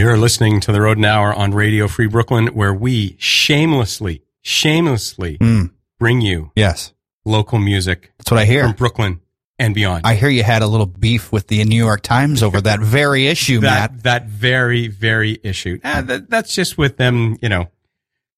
You're listening to the Rodent Hour on Radio Free Brooklyn, where we shamelessly, shamelessly Mm, bring you yes, local music that's what I hear from. Brooklyn and beyond. I hear you had a little beef with the New York Times over that very issue, that Matt. that very very issue. Ah, that, that's just with them, you know.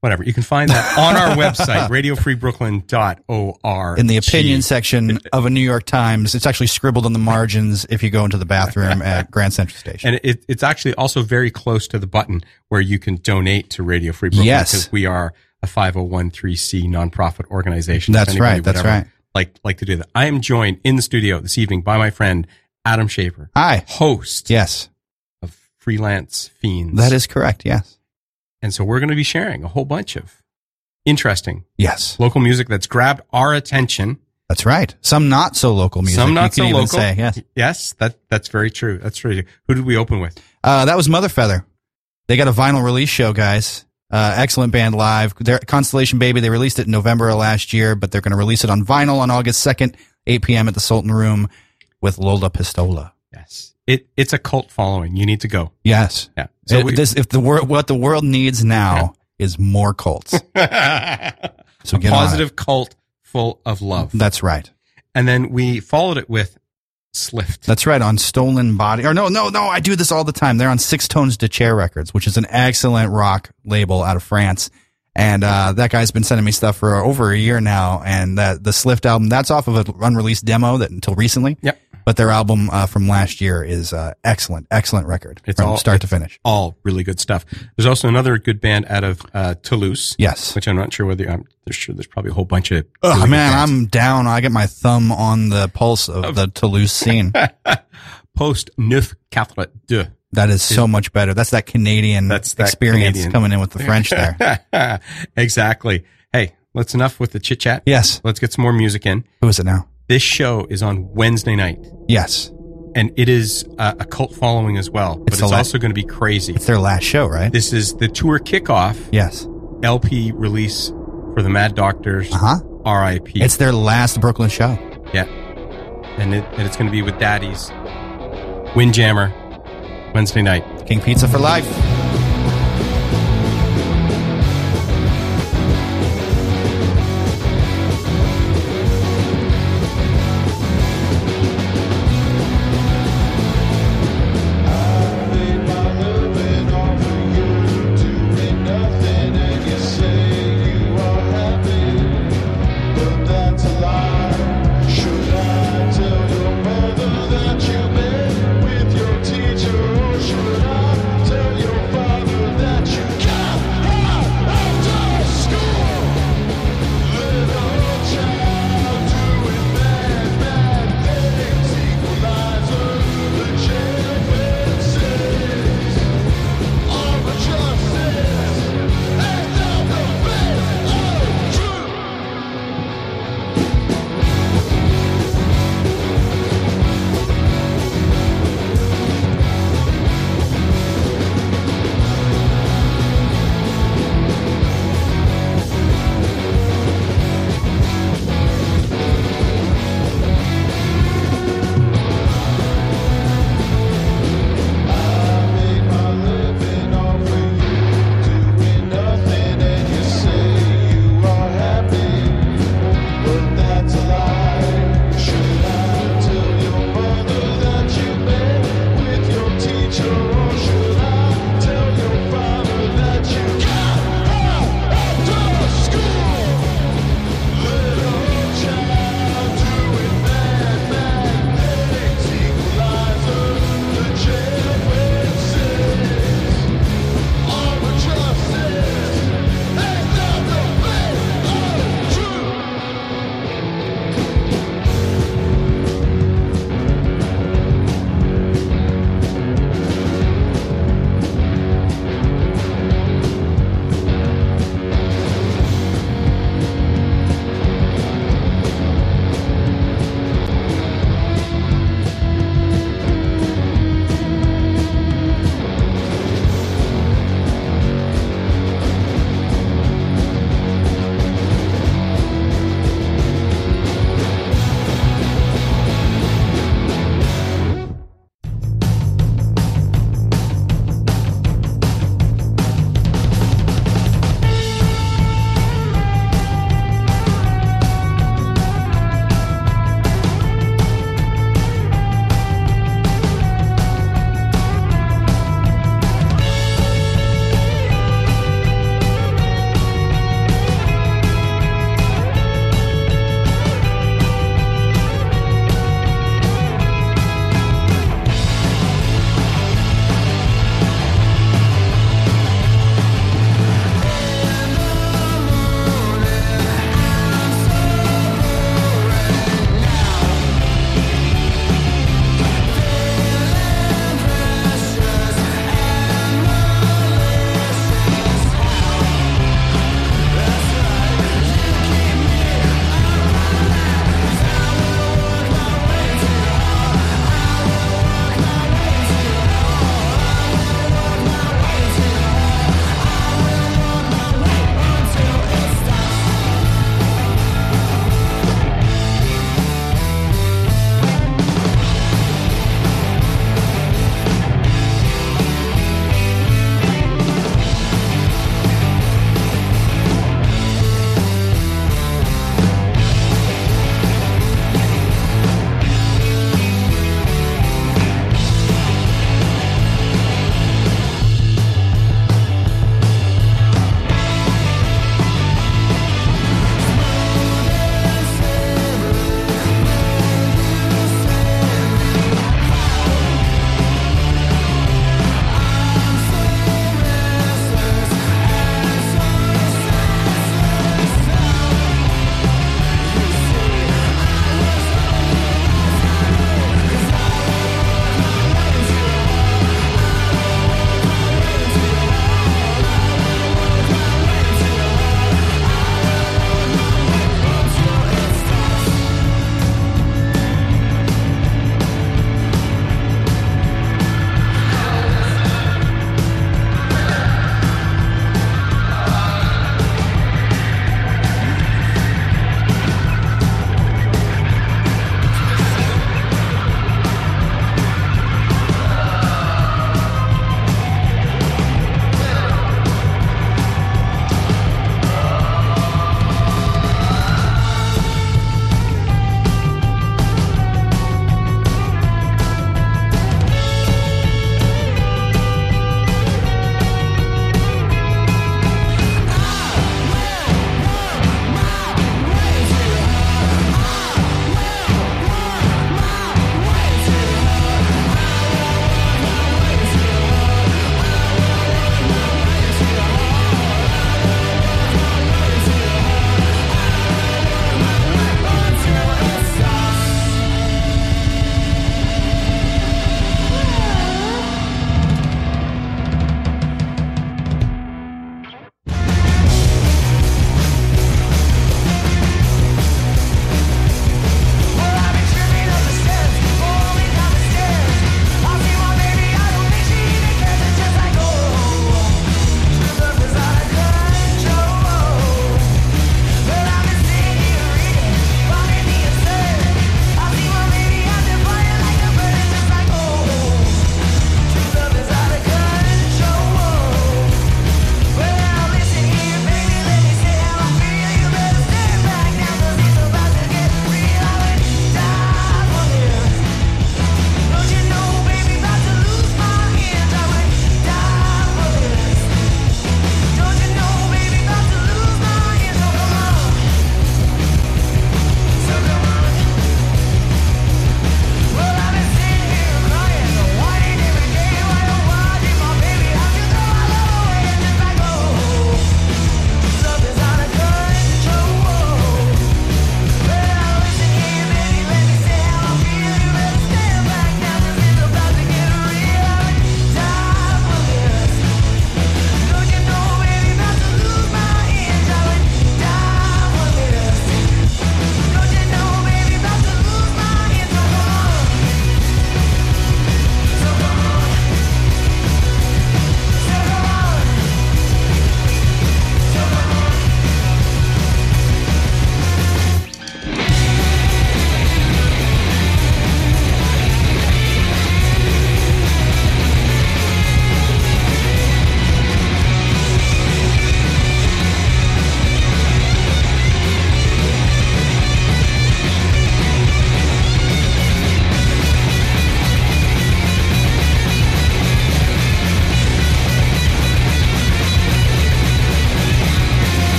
Whatever. You can find that on our website, radiofreebrooklyn.org. In the opinion section of a New York Times, it's actually scribbled on the margins if you go into the bathroom at Grand Central Station. And it, it's actually also very close to the button where you can donate to Radio Free Brooklyn Yes. because we are a 5013C nonprofit organization. That's right, that's right. Like, like to do that. I am joined in the studio this evening by my friend Adam Schaefer, Hi. host Yes, of Freelance Fiends. that is correct. Yes. And so we're going to be sharing a whole bunch of interesting Yes, local music that's grabbed our attention. that's right. Some not so local music. Some not so local. Say, yes. Yes, that, that's very true. That's true. Who did we open with? Uh, that was Mother Feather. They got a vinyl release show, guys. Uh, excellent band live. Their Constellation Baby, they released it in November of last year, but they're going to release it on vinyl on August 2nd, 8 p.m. at the Sultan Room with Lola Pistola. Yes. It, it's a cult following. You need to go. Yes. Yeah. So It- we, this, if the world, what the world needs now is more cults. So a get on positive cult full of love. That's right. And then we followed it with Slift. That's right. On Stolen Body. Or no, no, no. I do this all the time. They're on Six Tonnes de Chair Records, which is an excellent rock label out of France. And uh, that guy's been sending me stuff for over a year now. And that the Slift album, that's off of an unreleased demo that until recently. Yep. But their album uh, from last year is uh, excellent, excellent record It's from all- start to finish. All really good stuff. There's also another good band out of uh, Toulouse. Yes. Which I'm not sure whether I'm there's sure there's probably a whole bunch of. Oh really man. I'm down. I get my thumb on the pulse of the Toulouse scene. Post Neuf Quatre Deux. That is so much better. That's that Canadian That's that experience Canadian. coming in with the French there. exactly. Hey, let's enough with the chit chat. Yes. Let's get some more music in. Who is it now? This show is on Wednesday night, Yes. and it is uh, a cult following as well. But It's it's, also going to be crazy. It's their last show, right? This is the tour kickoff Yes. LP release for the Mad Doctors. Uh huh. R.I.P. It's their last Brooklyn show. yeah, and it, and it's going to be with Daddies Windjammer Wednesday night. King Pizza for life.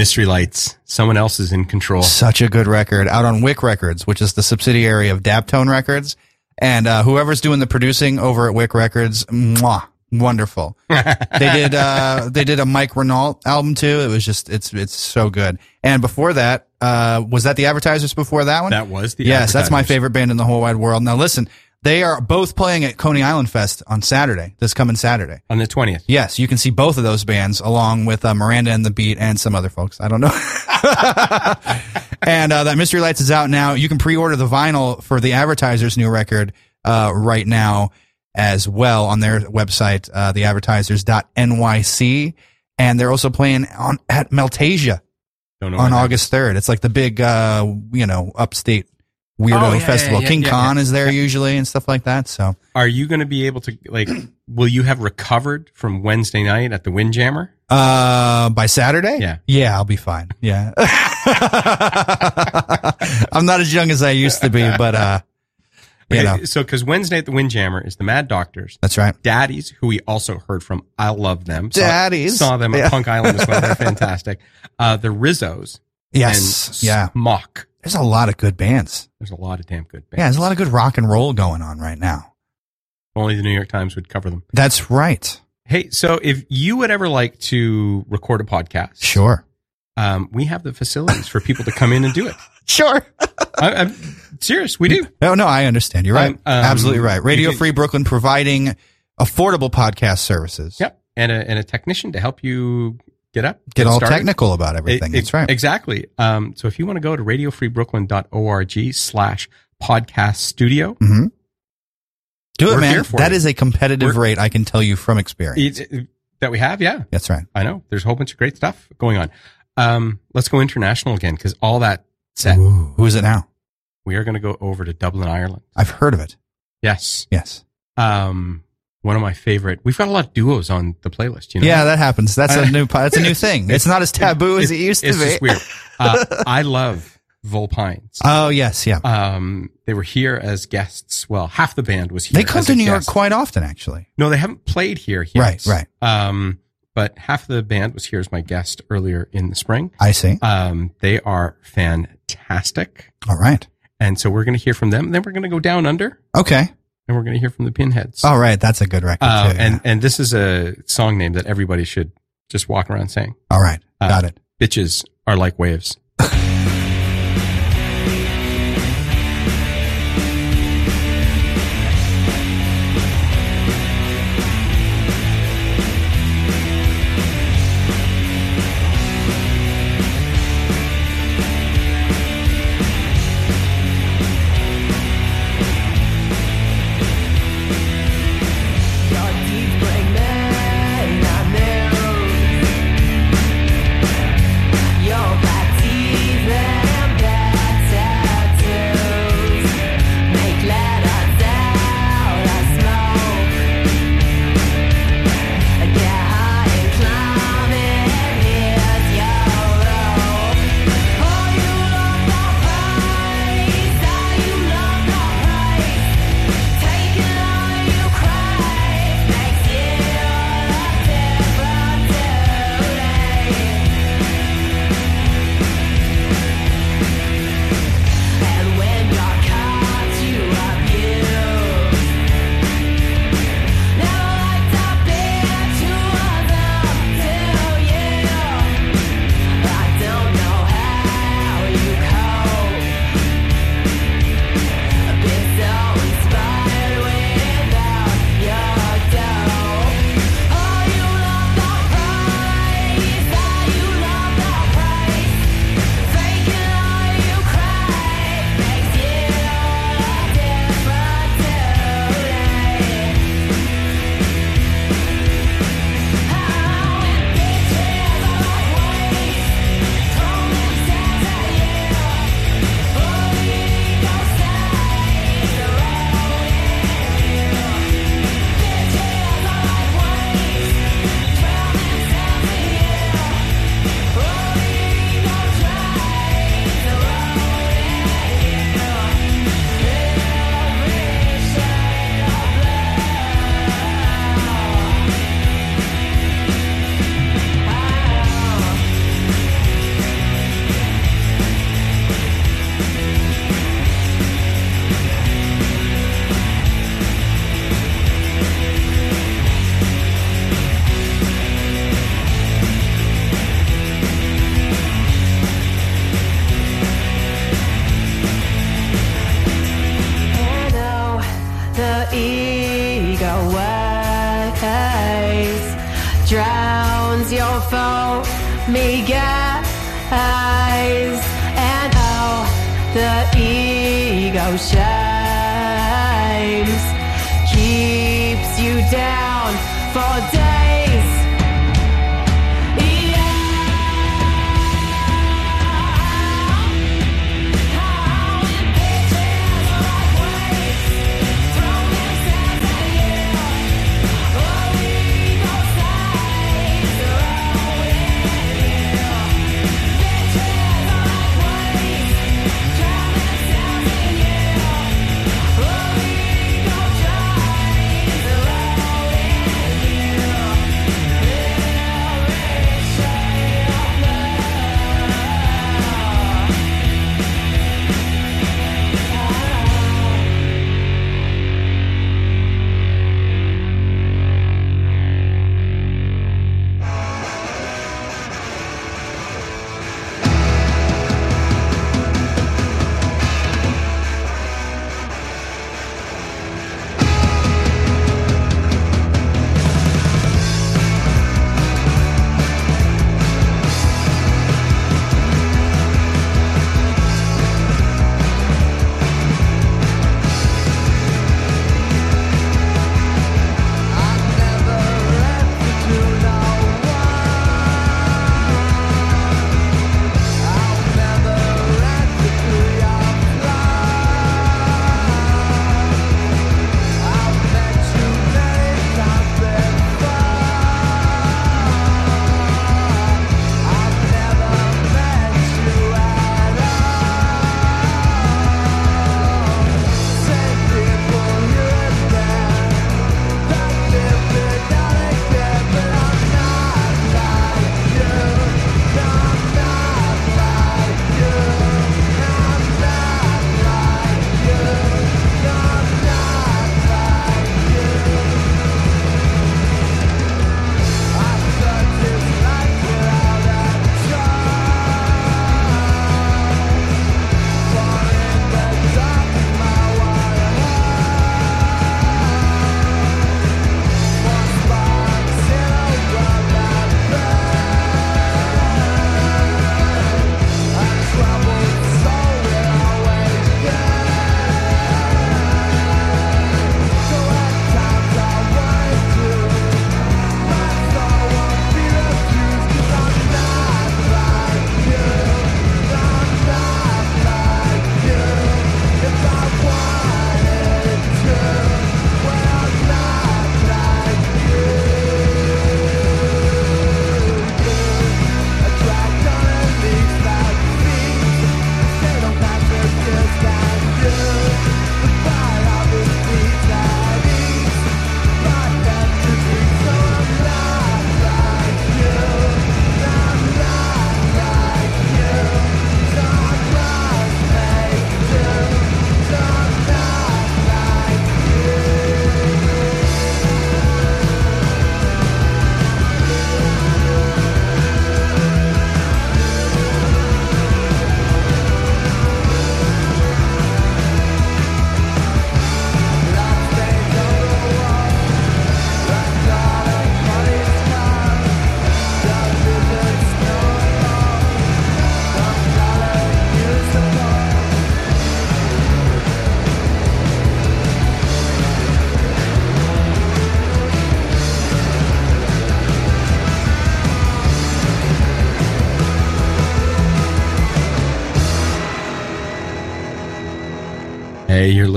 Mystery Lights. Someone else is in control. Such a good record out on Wick Records, which is the subsidiary of Daptone Records. And uh, whoever's doing the producing over at Wick Records, mwah, wonderful. they did uh, they did a Mike Rault album too. It was just it's it's so good. And before that, uh, was that the Advertisers before that one? That was the yes, that's my favorite band in the whole wide world. Now listen, they are both playing at Coney Island Fest on Saturday. This coming Saturday. On the 20th. Yes, you can see both of those bands along with uh, Miranda and the Beat and some other folks. I don't know. and uh, that Mystery Lights is out now. You can pre-order the vinyl for the Advertisers' new record uh, right now as well on their website, uh, theadvertisers.nyc. And they're also playing on at Meltasia on August 3rd. It's like the big, uh, you know, upstate weirdo Oh, yeah, festival. yeah, yeah, King Khan is there usually and stuff like that. So Are you going to be able to like? will you have recovered from Wednesday night at the Windjammer? Uh, by Saturday? Yeah. Yeah, I'll be fine. Yeah. I'm not as young as I used to be, but, uh, you know, So, because Wednesday at the Windjammer is the Mad Doctors, that's right. Daddies, who we also heard from. I love them. Saw- Daddies. saw them at. Punk Island as well. They're fantastic. Uh, the Rizzos. Yes. Yeah. Mock. There's a lot of good bands. There's a lot of damn good bands. Yeah. There's a lot of good rock and roll going on right now. Only the New York Times would cover them. That's right. Hey, so if you would ever like to record a podcast, Sure. um, we have the facilities for people to come in and do it. Sure. I, I'm serious. We do. No, no, I understand. You're right. Um, um, Absolutely right. Radio Free Brooklyn providing affordable podcast services. Yep. And a, and a technician to help you get up, Get all started. technical about everything. E- That's right. Exactly. Um, so if you want to go to radiofreebrooklyn.org slash podcast studio, hmm Do it, man. That you. is a competitive We're- rate. I can tell you from experience. it- it- that we have, yeah, That's right. I know. There's a whole bunch of great stuff going on. Um, let's go international again because all that said, Ooh. Who is it now? we are going to go over to Dublin, Ireland. I've heard of it. Yes. Yes. Um, one of my favorite. We've got a lot of duos on the playlist. You know, Yeah, that happens. That's a new. That's a new thing. It's not as taboo as it used to it's be. just weird. Uh, I love Vulpynes. Oh yes, yeah. Um, they were here as guests. Well, half the band was here. They come to New York quite often, actually. No, they haven't played here yet. Right, right. Um, but half the band was here as my guest earlier in the spring. I see. Um, they are fantastic. All right. And so we're going to hear from them. Then we're going to go down under Okay. And we're going to hear from the Pinheads. All right. That's a good record Uh, too. and, yeah. and this is a song name that everybody should just walk around saying. all right. uh, Got it. Bitches are like waves.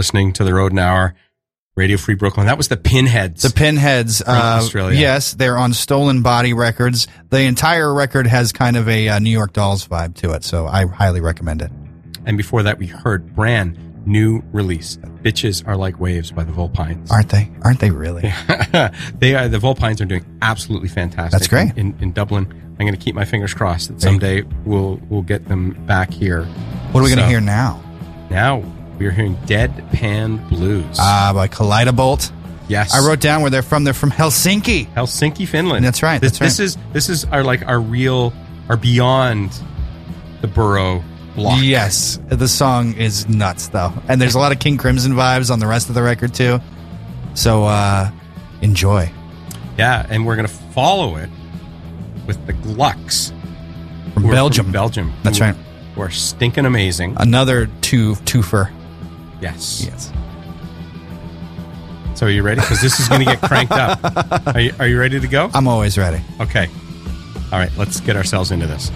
Listening to the Rodent Hour, Radio Free Brooklyn. That was the Pinheads. The Pinheads, uh, Australia. yes, they're on Stolen Body Records. The entire record has kind of a uh, New York Dolls vibe to it, so I highly recommend it. and before that, we heard brand new release. Bitches are like waves by the Vulpynes. Aren't they? Aren't they really? they are the Vulpynes are doing absolutely fantastic. That's great. in, in Dublin. I'm going to keep my fingers crossed that someday we'll we'll get them back here. What are we going to hear now? Now we are hearing Deadpan Blues. Uh, by Kaleidobolt. yes, I wrote down where they're from. They're from Helsinki. Helsinki, Finland. That's right, This, that's right. this is this is our like our real our beyond the borough block. Yes, the song is nuts though, and there's a lot of King Crimson vibes on the rest of the record too. So uh, enjoy. Yeah, and we're going to follow it with the Glucks From Belgium. Belgium. That's who- right. Who are stinking amazing. Another two twofer. Yes. Yes. So are you ready? Because this is going to get cranked up. Are you, are you ready to go? I'm always ready. Okay. All right. Let's get ourselves into this.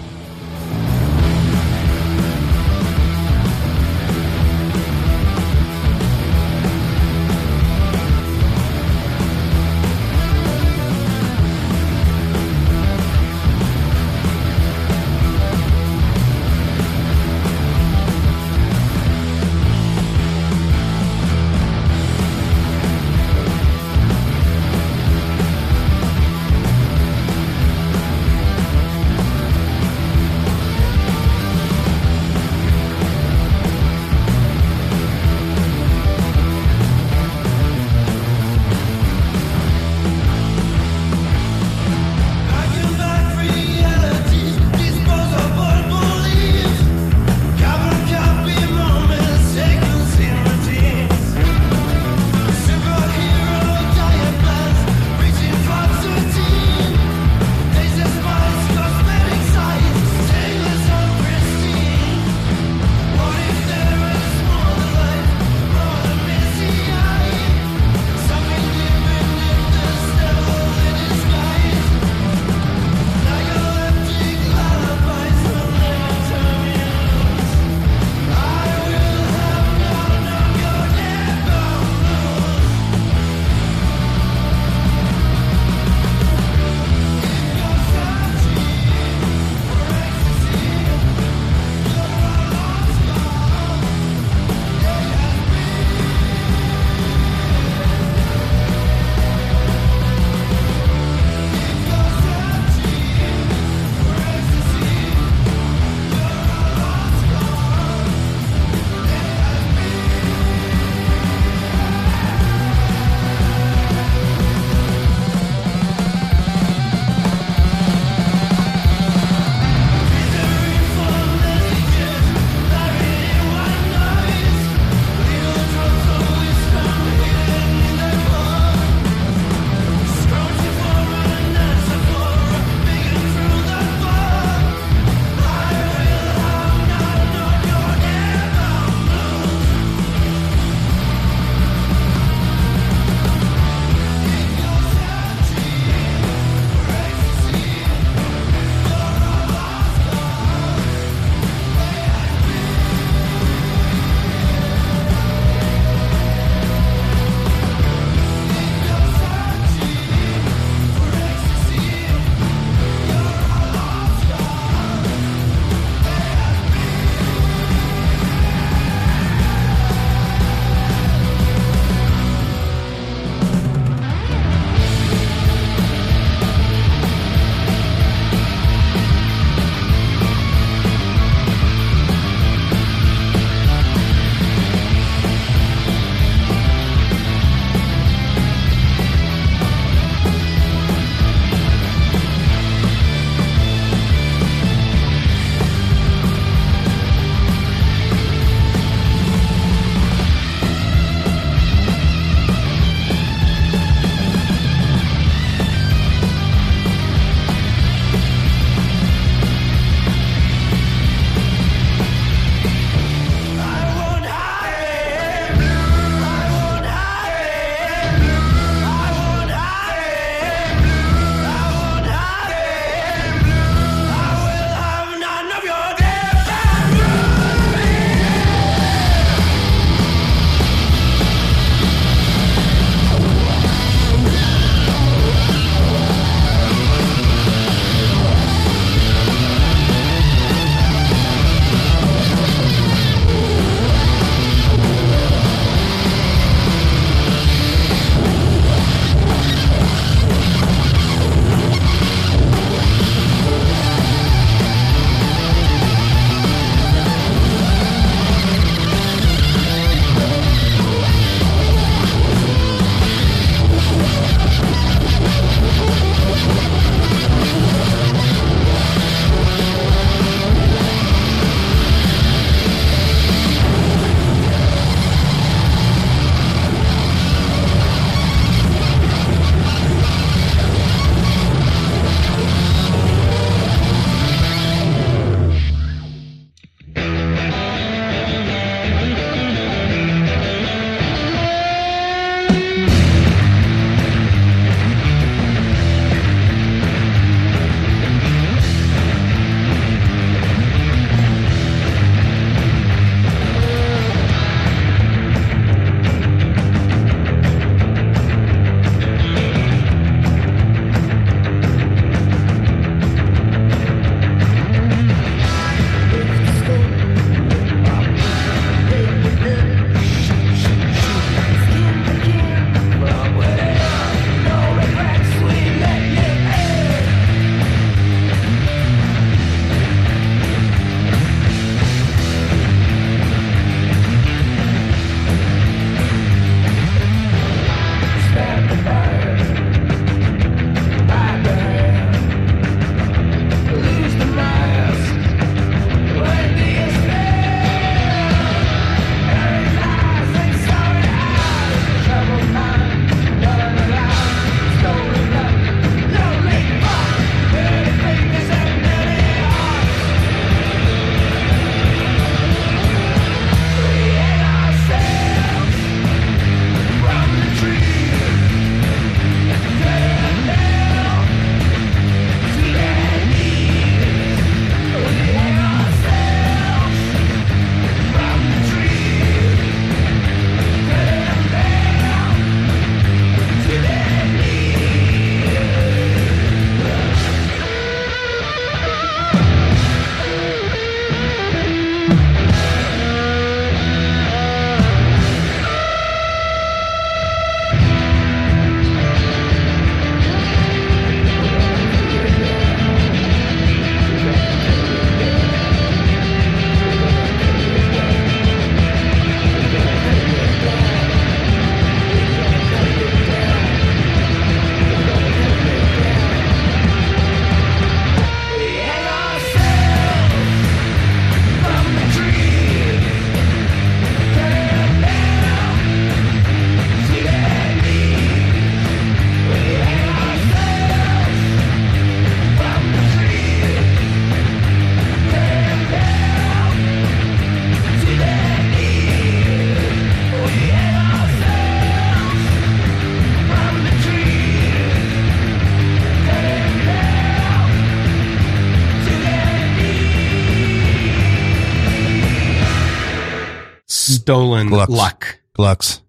Stolen Glucks. luck. Glucks.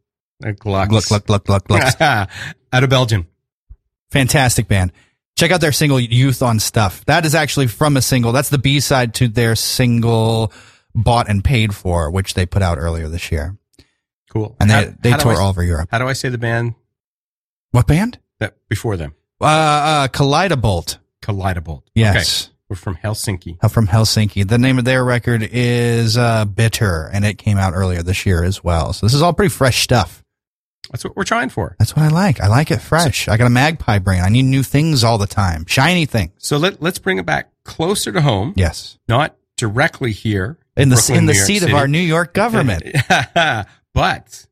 Uh, Glucks. Gluck, gluck, gluck, gluck, gluck. Out of Belgium. Fantastic band. Check out their single Youth on Stuff. That is actually from a single. That's the B side to their single Bought and Paid For, which they put out earlier this year. Cool. And they, How- they how do tour I- all over Europe. How do I say the band What band? that before them? Uh, uh, Kaleidobolt. Kaleidobolt. Yes. Okay. We're from Helsinki. Uh, From Helsinki. The name of their record is, uh, Bitter, and it came out earlier this year as well. So this is all pretty fresh stuff. That's what we're trying for. That's what I like. I like it fresh. I got a magpie brain. I need new things all the time. Shiny things. So let, let's bring it back closer to home, Yes. not directly here In the, Brooklyn, in the New York seat of our New York government. but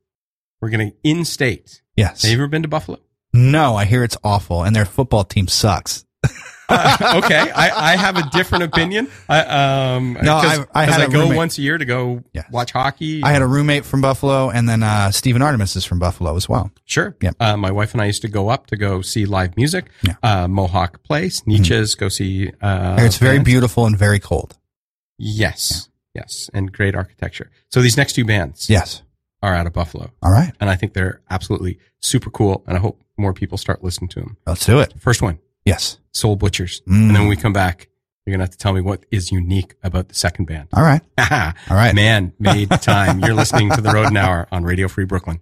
we're going to in state. yes. Have you ever been to Buffalo? No, I hear it's awful, and their football team sucks. Uh, okay, I, I have a different opinion. I, um, No, I- I had I go roommate- once a year to go watch hockey. I had a roommate from Buffalo, and then uh, Stephen Artemis is from Buffalo as well. Sure. Yep. Uh, my wife and I used to go up to go see live music. Yeah. Uh, Mohawk Place, Nietzsche's, go see. Uh, it's very bands. beautiful and very cold. Yes. Yes. And great architecture. So these next two bands Yes. are out of Buffalo. All right, And I think they're absolutely super cool. And I hope more people start listening to them. let's do it. First one, Yes. Soul Butchers. Mm. And then when we come back, you're going to have to tell me what is unique about the second band. All right. All All right. Man made time. You're listening to the Rodent Hour on Radio Free Brooklyn.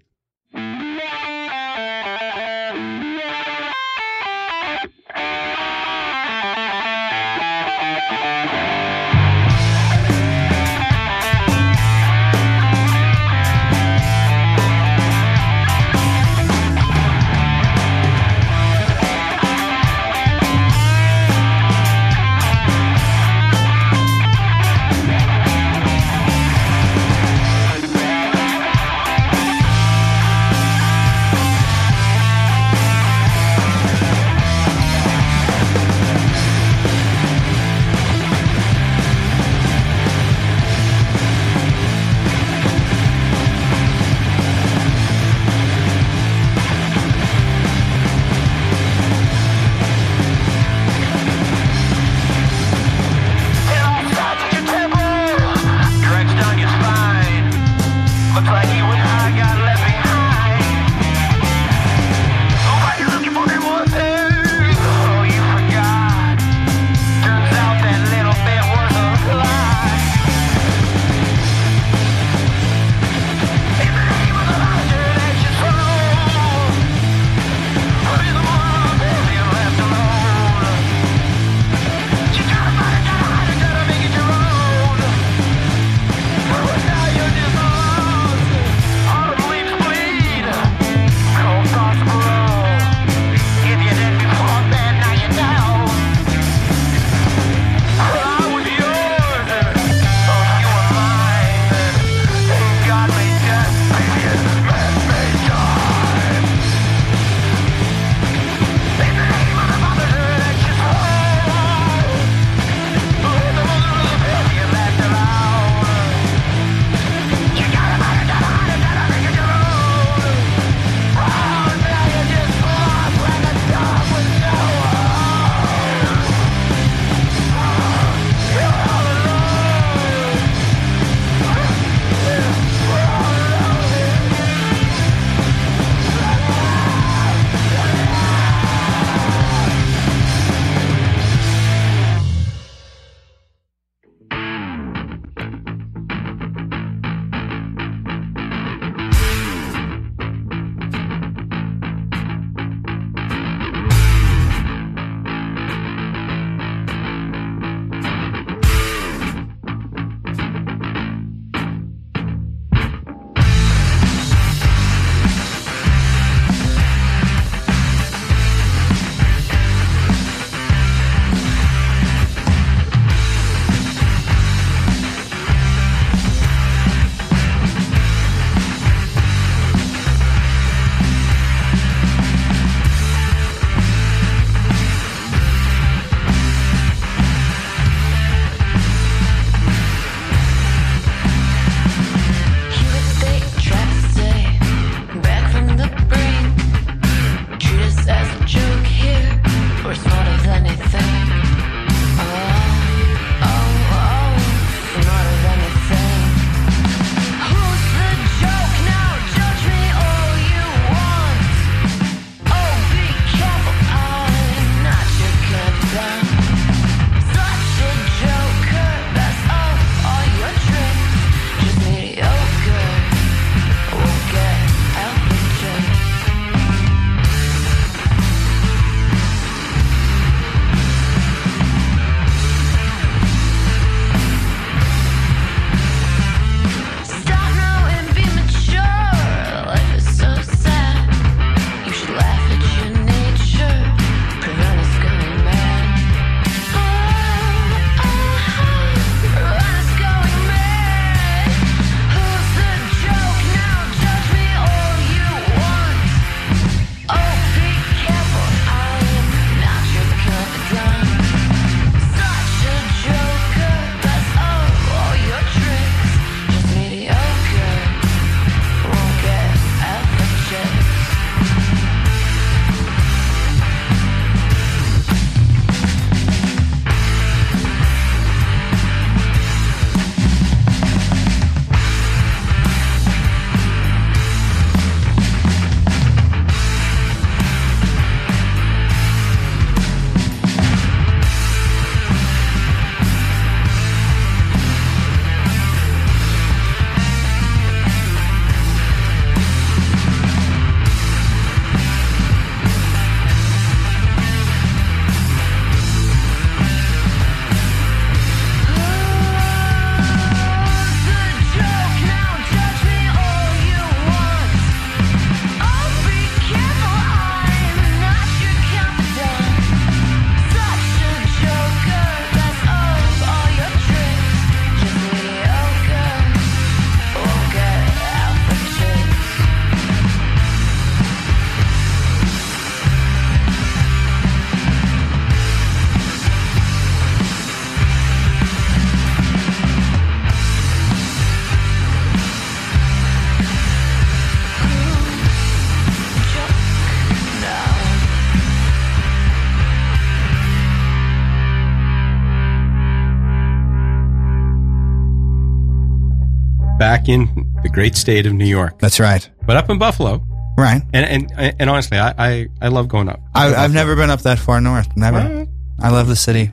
Back in the great state of New York, That's right. but up in Buffalo. Right. And and and honestly, I I, I love going up. I, I've never been up that far north. Never. Well, I love the city.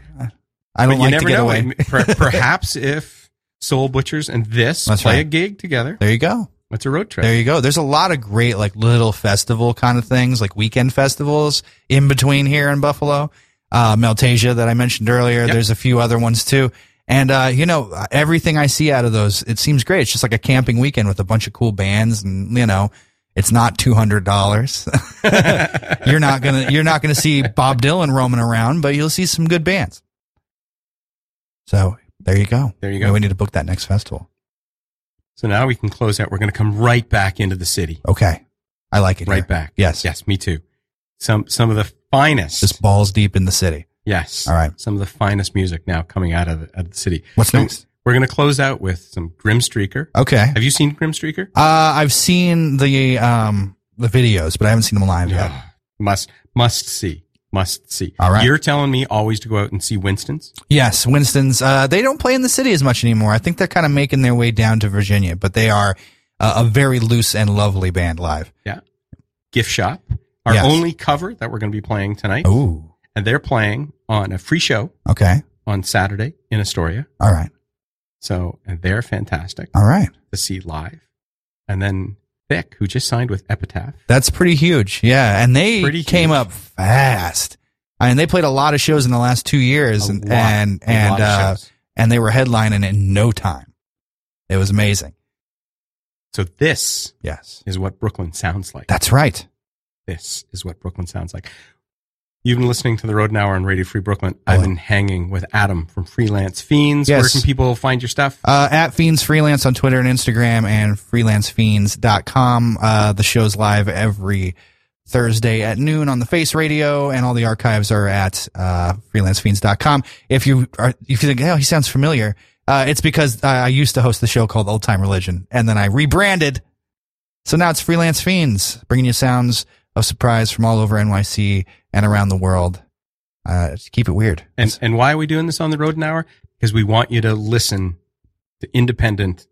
I- don't like to get know. away. Perhaps if Soul Butchers and this That's play right. a gig together, There you go. it's a road trip. There you go. There's a lot of great like little festival kind of things, like weekend festivals in between here in Buffalo. Uh, Meltasia that I mentioned earlier. Yep. There's a few other ones too. And, uh, you know, everything I see out of those, it seems great. It's just like a camping weekend with a bunch of cool bands and, you know, it's not $200. you're not going to, you're not going to see Bob Dylan roaming around, but you'll see some good bands. So there you go. There you go. We need to book that next festival. So now we can close out. We're going to come right back into the city. Okay. I like it. Right here. back. Yes. Yes, me too. Some some of the finest. Just balls deep in the city. Yes. All right. Some of the finest music now coming out of the, out of the city. What's So next? We're going to close out with some Grim Streaker. Okay. Have you seen Grim Streaker? Uh, I've seen the um the videos, but I haven't seen them live yet. Must must see. Must see. All right. You're telling me always to go out and see Winston's? Yes, Winston's. Uh, they don't play in the city as much anymore. I think they're kind of making their way down to Virginia, but they are uh, a very loose and lovely band live. Yeah. Giftshop. Our Yes. only cover that we're going to be playing tonight. Ooh. And they're playing on a free show Okay. on Saturday in Astoria. All right. So, and they're fantastic All right. to see live. And then THICK, who just signed with Epitaph. That's pretty huge. Yeah, and they Pretty came huge. up fast. I mean, they played a lot of shows in the last two years, A and lot- and and uh, and they were headlining in no time. It was amazing. So this Yes, is what Brooklyn sounds like. that's right. This is what Brooklyn sounds like. You've been listening to the Rodent Hour on Radio Free Brooklyn. I've been hanging with Adam from Freelance Fiends. Where can people find your stuff? Uh, at Fiends Freelance on Twitter and Instagram and freelancefiends.com. Uh, the show's live every Thursday at noon on the Face Radio and all the archives are at, uh, freelancefiends.com. If you are, if you think, oh, he sounds familiar, uh, it's because uh, I used to host the show called Old Time Religion and then I rebranded. So now it's Freelance Fiends, bringing you sounds of surprise from all over NYC and around the world. Uh, keep it weird. And and why are we doing this on the Rodent Hour? Because we want you to listen to independent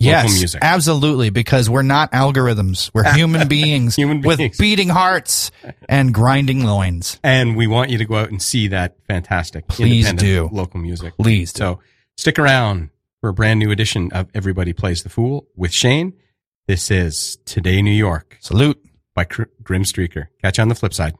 Yes, local music. absolutely. Because we're not algorithms. We're human beings Human with beings. beating hearts and grinding loins. And we want you to go out and see that fantastic Please independent do. local music. Please do. So stick around for a brand new edition of Everybody Plays the Fool with Shane. This is Today New York Salute. by Grim Streaker. Catch you on the flip side.